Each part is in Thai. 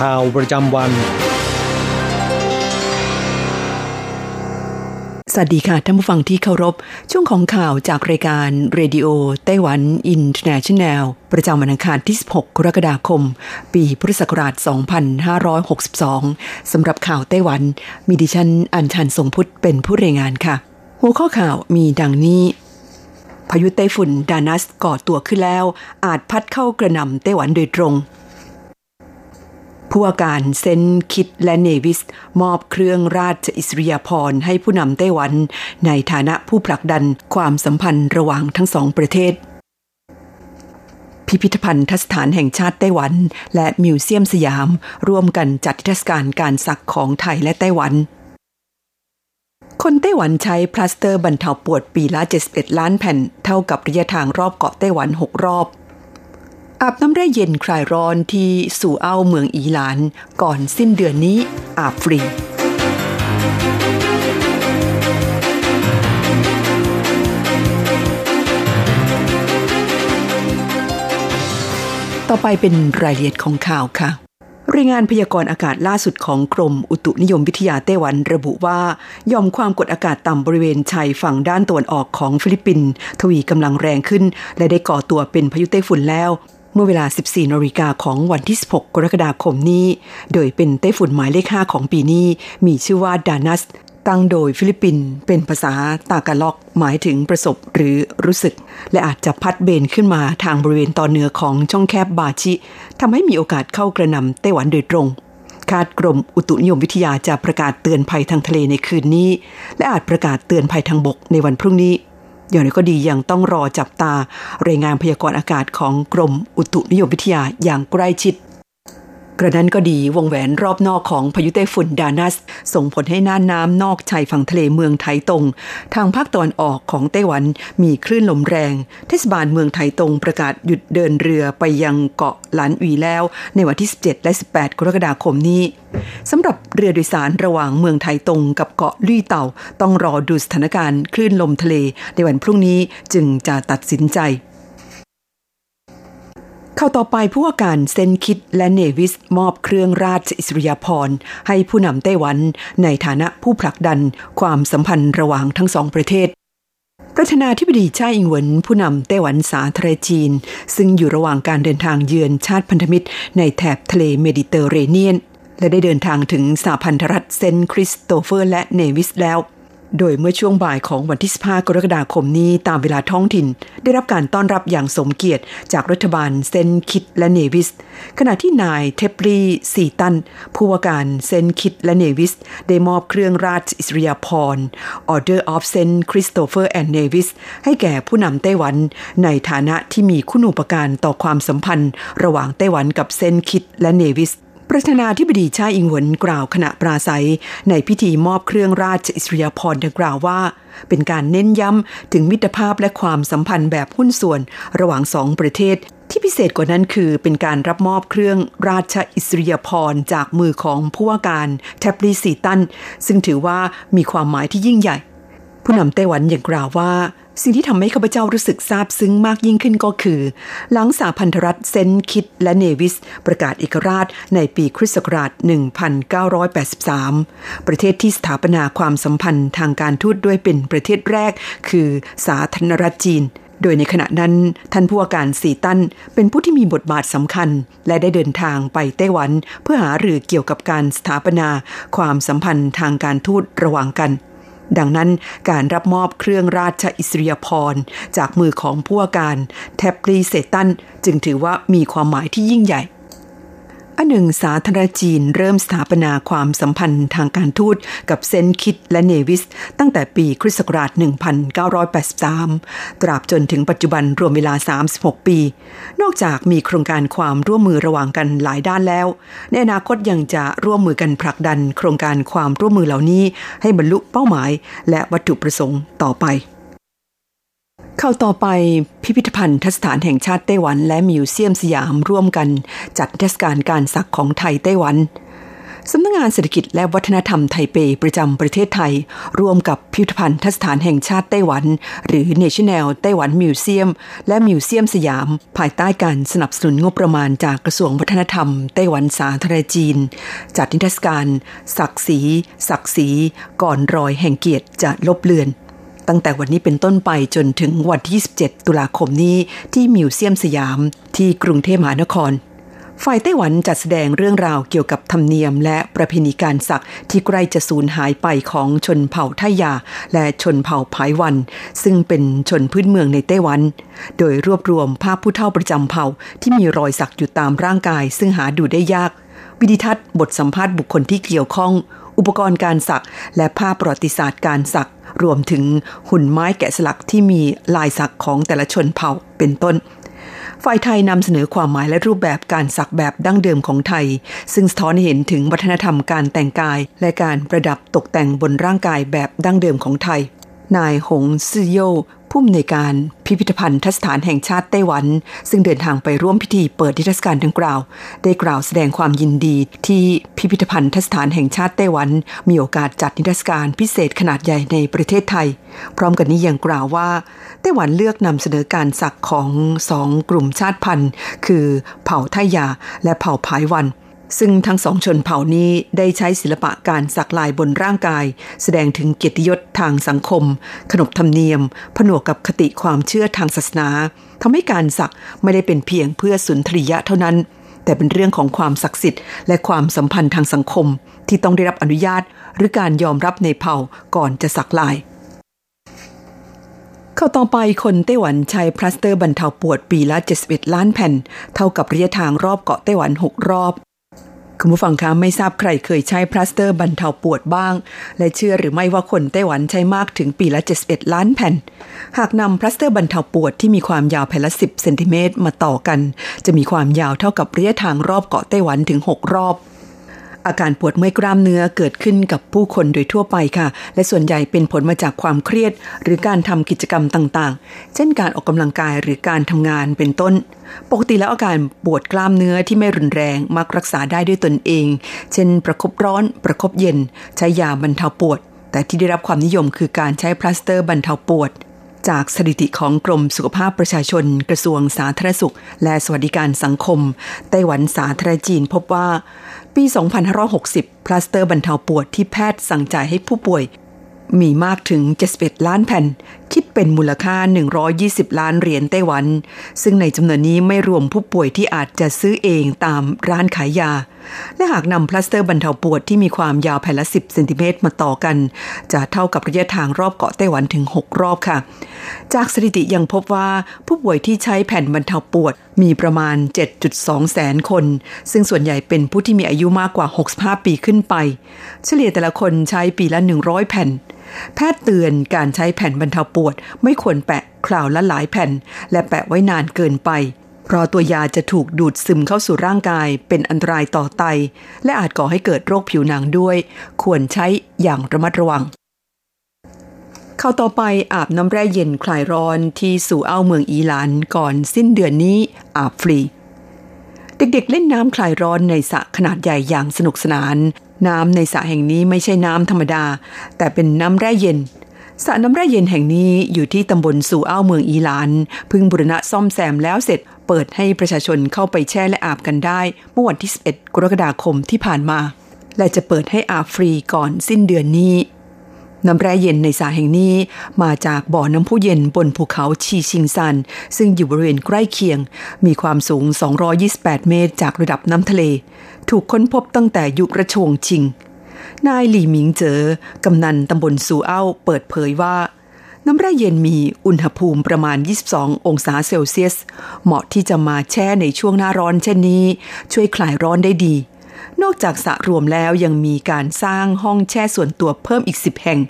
ข่าวประจำวัน สวัสดีค่ะท่านผู้ฟังที่เคารพ ช่วงของข่าวจากรายการเรดิโอไต้หวันอินเทอร์เนชันแนล ประจำวันอังคารที่ 16 กรกฎาคม ปีพุทธศักราช 2562 สำหรับข่าวไต้หวัน มีดิฉันอัญชันทรงพุทธเป็นผู้รายงานค่ะ หัวข้อข่าวมีดังนี้พายุไต้ฝุ่นดานัสก่อตัวขึ้นแล้ว อาจพัดเข้ากระหน่ำไต้หวันโดยตรง ผู้ว่าการเซนคิดและเนวิส มอบเครื่องราชอิสริยาภรณ์ให้ผู้นำไต้หวัน ในฐานะผู้ผลักดันความสัมพันธ์ระหว่างทั้งสองประเทศ พิพิธภัณฑ์สถานแห่งชาติไต้หวัน และมิวเซียมสยาม ร่วมกันจัดเทศกาลการสักของไทยและไต้หวันคนไต้หวันใช้พลาสเตอร์บรรเทาปวดปีละ 71 ล้านแผ่น เท่ากับระยะทางรอบเกาะไต้หวัน 6 รอบ อาบน้ำแร่เย็นคลายร้อนที่สู่เอาเมืองอีหลาน ก่อนสิ้นเดือนนี้อาบฟรีต่อไปเป็นรายละเอียดของข่าวค่ะ รายงานพยากรณ์อากาศล่าสุดของกรมอุตุนิยมวิทยาไต้หวันระบุว่าหย่อมความกดอากาศต่ำบริเวณชายฝั่งด้านตะวันออกของฟิลิปปินส์ทวีกำลังแรงขึ้น และได้ก่อตัวเป็นพายุไต้ฝุ่นแล้ว เมื่อเวลา 14นาฬิกาของวันที่ 16 กรกฎาคมนี้ โดยเป็นไต้ฝุ่นหมายเลข 5 ของปีนี้ มีชื่อว่าดานัส ตั้งโดยฟิลิปปินส์เป็นภาษาตากาล็อก หมายถึงประสบหรือรู้สึก และอาจจะพัดเบนขึ้นมาทางบริเวณตอนเหนือของช่องแคบบาชิทำให้มีโอกาสเข้ากระหน่ำไต้หวันโดยตรงคาดกรมอุตุนิยมวิทยาจะประกาศเตือนภัยทางทะเลในคืนนี้ และอาจประกาศเตือนภัยทางบกในวันพรุ่งนี้ อย่างไรก็ดียังต้องรอจับตารายงานพยากรณ์อากาศของกรมอุตุนิยมวิทยาอย่างใกล้ชิด กระนั้นก็ดีวงแหวนรอบนอกของพายุไต้ฝุ่นดานัส ส่งผลให้น่านน้ำนอกชายฝั่งทะเลเมืองไทตง ทางภาคตะวันออกของไต้หวันมีคลื่นลมแรง เทศบาลเมืองไทตงประกาศหยุดเดินเรือไปยังเกาะหลานอุยแล้ว ในวันที่ 17 และ 18 กรกฎาคมนี้สำหรับเรือโดยสารระหว่างเมืองไทตงกับเกาะลี่เต่า ต้องรอดูสถานการณ์คลื่นลมทะเล ในวันพรุ่งนี้จึงจะตัดสินใจ เข้าต่อไปผู้ว่าการเซนคิดและเนวิสมอบเครื่องราชอิสริยาภรณ์ให้ผู้นำไต้หวันในฐานะผู้ผลักดันความสัมพันธ์ระหว่างทั้งสองประเทศประธานาธิบดีชาอิงเหวินผู้นำไต้หวันสาธารณจีน ซึ่งอยู่ระหว่างการเดินทางเยือนชาติพันธมิตร ในแถบทะเลเมดิเตอร์เรเนียน และได้เดินทางถึงสหพันธรัฐเซนต์คริสโตเฟอร์และเนวิสแล้ว โดยเมื่อช่วงบ่ายของวันที่ 15 กรกฎาคมนี้ตามเวลาท้องถิ่น ได้รับการต้อนรับอย่างสมเกียรติ จากรัฐบาลเซนต์คิตส์และเนวิส ขณะที่นายเทปลีย์ ซีตัน ผู้ว่าการเซนต์คิตส์และเนวิส ได้มอบเครื่องราชอิสริยาภรณ์ Order of St. Christopher and Nevis ให้แก่ผู้นำไต้หวัน ในฐานะที่มีคุณูปการต่อความสัมพันธ์ ระหว่างไต้หวันกับเซนคิดและเนวิส ประธานาธิบดีชาอิงหวนกล่าวขณะปราศัย ในพิธีมอบเครื่องราชอิสริยาภรณ์ดังกล่าวว่า เป็นการเน้นย้ำถึงมิตรภาพและความสัมพันธ์แบบหุ้นส่วนระหว่างสองประเทศ ที่พิเศษกว่านั้นคือเป็นการรับมอบเครื่องราชอิสริยาภรณ์จากมือของผู้ว่าการแทบลีสีตัน ซึ่งถือว่ามีความหมายที่ยิ่งใหญ่ ผู้นำไต้หวันยังกล่าวว่า สิ่งที่ทำให้ข้าพเจ้ารู้สึกซาบซึ้งมากยิ่งขึ้นก็คือ หลังสาพันธรัฐเซนคิดและเนวิส ประกาศเอกราชในปีคริสต์ศักราช 1983 ประเทศที่สถาปนาความสัมพันธ์ทางการทูตด้วยเป็นประเทศแรก คือสาธารณรัฐจีน โดยในขณะนั้นท่านผู้ว่าการสีตันเป็นผู้ที่มีบทบาทสำคัญ และได้เดินทางไปไต้หวัน เพื่อหารือเกี่ยวกับการสถาปนา ความสัมพันธ์ทางการทูตระหว่างกัน ดังนั้นการรับมอบเครื่องราชอิสริยาภรณ์จากมือของผู้ว่าการแทบรีเซตันจึงถือว่ามีความหมายที่ยิ่งใหญ่ อันหนึ่งสาธารณจีนเริ่มสถาปนาความสัมพันธ์ทางการทูตกับเซนคิดและเนวิส ตั้งแต่ปีคริสต์ศักราช 1983 ตราบจนถึงปัจจุบันรวมเวลา 36 ปี นอกจากมีโครงการความร่วมมือระหว่างกันหลายด้านแล้ว ในอนาคตยังจะร่วมมือกันผลักดัน โครงการความร่วมมือเหล่านี้ให้บรรลุเป้าหมาย และวัตถุประสงค์ต่อไป ข้าวต่อไปพิพิธภัณฑ์ทสถานแห่งชาติไต้หวัน และมิวเซียมสยามร่วมกัน จัดเทศกาลการสักของไทยไต้หวันสำนักงงานเศรษฐกิจและวัฒนธรรมไทเปประจำประเทศไทย ร่วมกับพิพิธภัณฑ์ทสถานแห่งชาติไต้หวัน หรือ National ไต้หวันมิวเซียมและมิวเซียมสยาม ภายใต้การสนับสนุนงบประมาณจากกระทรวงวัฒนธรรม ไต้หวันสาธารณจีน จัดนิทรรศการ ศักดิ์ศรีศักดิ์ศรีก่อนรอยแห่งเกียรติจะลบเลือน ตั้งแต่วันนี้เป็นต้นไปจนถึงวันที่ 27 ตุลาคมนี้ที่มิวเซียมสยามที่กรุงเทพมหานคร ฝ่ายไต้หวันจัดแสดงเรื่องราวเกี่ยวกับธรรมเนียม และประเพณีการสักที่ใกล้จะสูญหายไปของชนเผ่าไทยา และชนเผ่าภายวัน ซึ่งเป็นชนพื้นเมืองในไต้หวัน โดยรวบรวมภาพผู้เฒ่าประจำเผ่าที่มีรอยสักอยู่ตามร่างกาย ซึ่งหาดูได้ยาก วิดิทัศน์บทสัมภาษณ์บุคคลที่เกี่ยวข้อง อุปกรณ์การสัก และภาพประวัติศาสตร์การสัก รวมถึงหุ่นไม้แกะสลักที่มีลายสักของแต่ละชนเผ่าเป็นต้นฝ่ายไทยนำเสนอความหมายและรูปแบบการสักแบบดั้งเดิมของไทย ซึ่งสะท้อนเห็นถึงวัฒนธรรมการแต่งกาย และการประดับตกแต่งบนร่างกายแบบดั้งเดิมของไทย นายหงซือโย ผู้อำนวยการพิพิธภัณฑ์ทสถานแห่งชาติไต้หวัน ซึ่งเดินทางไปร่วมพิธีเปิดนิทรรศการดังกล่าว ได้กล่าวแสดงความยินดีที่พิพิธภัณฑ์ทสถานแห่งชาติไต้หวัน มีโอกาสจัดนิทรรศการพิเศษขนาดใหญ่ในประเทศไทย พร้อมกันนี้ยังกล่าวว่า ไต้หวันเลือกนำเสนอการสักของสองกลุ่มชาติพันธุ์ คือเผ่าไทยาและเผ่าพายวัน ซึ่งทั้งสองชนเผ่านี้ได้ใช้ศิลปะการสักลายบนร่างกาย แสดงถึงเกียรติยศทางสังคม ขนบธรรมเนียม ผนวกกับคติความเชื่อทางศาสนาทำให้การสักไม่ได้เป็นเพียงเพื่อสุนทรียะเท่านั้น แต่เป็นเรื่องของความศักดิ์สิทธิ์ และความสัมพันธ์ทางสังคม ที่ต้องได้รับอนุญาต หรือการยอมรับในเผ่าก่อนจะสักลายข่าวต่อไปคนไต้หวันใช้พลาสเตอร์บรรเทาปวดปีละ 71 ล้านแผ่น เท่ากับระยะทางรอบเกาะไต้หวัน 6 รอบ คุณผู้ฟังคะไม่ทราบใครเคยใช้พลาสเตอร์บรรเทาปวดบ้าง และเชื่อหรือไม่ว่าคนไต้หวันใช้มากถึงปีละ 71 ล้านแผ่น หากนำพลาสเตอร์บรรเทาปวดที่มีความยาวแผ่นละ 10เซนติเมตรมาต่อกัน จะมีความยาวเท่ากับระยะทางรอบเกาะไต้หวันถึง 6 รอบ อาการปวดเมื่อยกล้ามเนื้อเกิดขึ้นกับผู้คนโดยทั่วไปค่ะ และส่วนใหญ่เป็นผลมาจากความเครียด หรือการทำกิจกรรมต่างๆ เช่นการออกกำลังกายหรือการทำงานเป็นต้น ปกติแล้วอาการปวดกล้ามเนื้อที่ไม่รุนแรงมักรักษาได้ด้วยตนเอง เช่น ประครบร้อน ประครบเย็น ใช้ยาบรรเทาปวด แต่ที่ได้รับความนิยมคือการใช้พลาสเตอร์บรรเทาปวดจากสถิติของกรมสุขภาพประชาชน กระทรวงสาธารณสุข และสวัสดิการสังคม ไต้หวันสาธารณจีนพบว่า ปี 2560 พลาสเตอร์บรรเทาปวดที่แพทย์สั่งจ่ายให้ผู้ป่วย มีมากถึง 71 ล้านแผ่น คิดเป็นมูลค่า 120 ล้านเหรียญไต้หวัน ซึ่งในจำนวนนี้ไม่รวมผู้ป่วยที่อาจจะซื้อเองตามร้านขายยา และหากนำพลาสเตอร์บรรเทาปวดที่มีความยาวแผ่นละ 10 เซนติเมตรมาต่อกัน จะเท่ากับระยะทางรอบเกาะไต้หวันถึง 6 รอบค่ะ จากสถิติยังพบว่าผู้ป่วยที่ใช้แผ่นบรรเทาปวดมีประมาณ 7.2 แสนคน ซึ่งส่วนใหญ่เป็นผู้ที่มีอายุมากกว่า 65 ปีขึ้นไป เฉลี่ยแต่ละคนใช้ปีละ 100 แผ่น แพทย์เตือนการใช้แผ่นบรรเทาปวด ไม่ควรแปะคราวละหลายแผ่น และแปะไว้นานเกินไป เพราะตัวยาจะถูกดูดซึมเข้าสู่ร่างกาย เป็นอันตรายต่อไต และอาจก่อให้เกิดโรคผิวหนังด้วย ควรใช้อย่างระมัดระวังข้าวต่อไปอาบน้ำแร่เย็นคลายร้อนที่สู่เอ้าเมืองอีหลานก่อนสิ้นเดือนนี้อาบฟรี เด็กๆเล่นน้ำคลายร้อนในสระขนาดใหญ่อย่างสนุกสนาน น้ำในสระแห่งนี้ไม่ใช่น้ำธรรมดา แต่เป็นน้ำแร่เย็นสระน้ำแร่เย็นแห่งนี้อยู่ที่ตำบลสู่อ้าวเมืองอีหลานพึ่งบุรณะซ่อมแซมแล้วเสร็จ เปิดให้ประชาชนเข้าไปแช่และอาบกันได้ เมื่อวันที่ 11 กรกฎาคมที่ผ่านมา และจะเปิดให้อาบฟรีก่อนสิ้นเดือนนี้ น้ำแร่เย็นในสาแห่งนี้มาจากบ่อน้ำพุเย็นบนภูเขาชีชิงซัน ซึ่งอยู่บริเวณใกล้เคียง มีความสูง 228 เมตร จากระดับน้ำทะเล ถูกค้นพบตั้งแต่ยุคระชวงชิง นายหลี่หมิงเจอกำนันตำบลสูเอ้าเปิดเผยว่า น้ำแร่เย็นมีอุณหภูมิประมาณ 22 องศาเซลเซียส เหมาะที่จะมาแช่ในช่วงหน้าร้อนเช่นนี้ ช่วยคลายร้อนได้ดี นอกจากสระรวมแล้วยังมีการสร้างห้องแช่ส่วนตัวเพิ่มอีก 10 แห่ง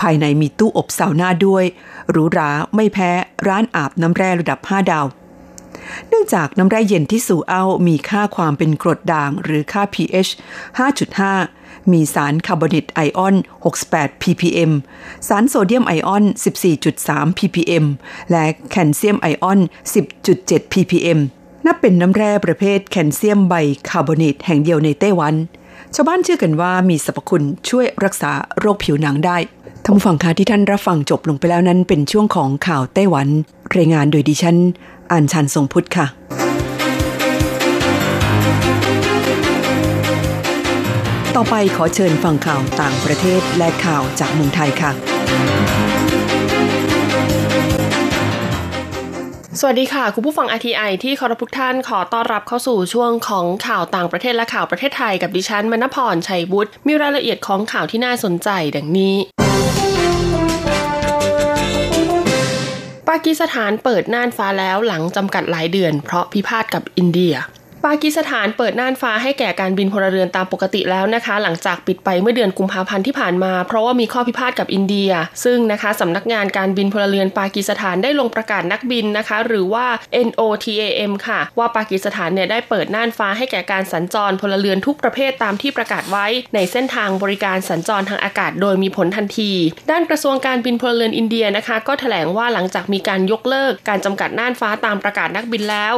ภายในมีตู้อบซาวน่าด้วยหรูหราไม่แพ้ร้านอาบน้ำแร่ระดับ 5 ดาว เนื่องจากน้ำแร่เย็นที่ซูเอ้ามีค่าความเป็นกรดด่างหรือค่า pH 5.5 มีสารคาร์บอเนตไอออน 68 ppm สารโซเดียมไอออน 14.3 ppm และแคลเซียมไอออน 10.7 ppm นับเป็นน้ำแร่ประเภทแคลเซียมไบคาร์บอเนตแห่งเดียวในไต้หวัน ชาวบ้านเชื่อกันว่ามีสรรพคุณช่วยรักษาโรคผิวหนังได้ท่านผู้ฟังคะที่ท่านรับฟังจบลงไปแล้วนั้นเป็นช่วงของข่าวไต้หวัน รายงานโดยดิฉันอัญชันทรงพุทธค่ะต่อไปขอเชิญฟังข่าวต่างประเทศและข่าวจากเมืองไทยค่ะ สวัสดีค่ะ คุณผู้ฟัง RTI ที่เคารพทุกท่านขอต้อนรับเข้าสู่ช่วงของข่าวต่างประเทศและข่าวประเทศไทยกับดิฉันมณพรชัยบุตรมีรายละเอียดของข่าวที่น่าสนใจดังนี้ปากีสถานเปิดน่านฟ้าแล้วหลังจำกัดหลายเดือนเพราะพิพาทกับอินเดีย ปากีสถานเปิดน่านฟ้าให้แก่การบินพลเรือนตามปกติแล้วนะคะ หลังจากปิดไปเมื่อเดือนกุมภาพันธ์ที่ผ่านมา เพราะว่ามีข้อพิพาทกับอินเดีย ซึ่งนะคะสำนักงานการบินพลเรือนปากีสถานได้ลงประกาศนักบินนะคะ หรือว่า NOTAM ค่ะ ว่าปากีสถานเนี่ยได้เปิดน่านฟ้าให้แก่การสัญจรพลเรือนทุกประเภทตามที่ประกาศไว้ ในเส้นทางบริการสัญจรทางอากาศโดยมีผลทันที ด้านกระทรวงการบินพลเรือนอินเดียนะคะ ก็แถลงว่าหลังจากมีการยกเลิกการจำกัดน่านฟ้าตามประกาศนักบินแล้ว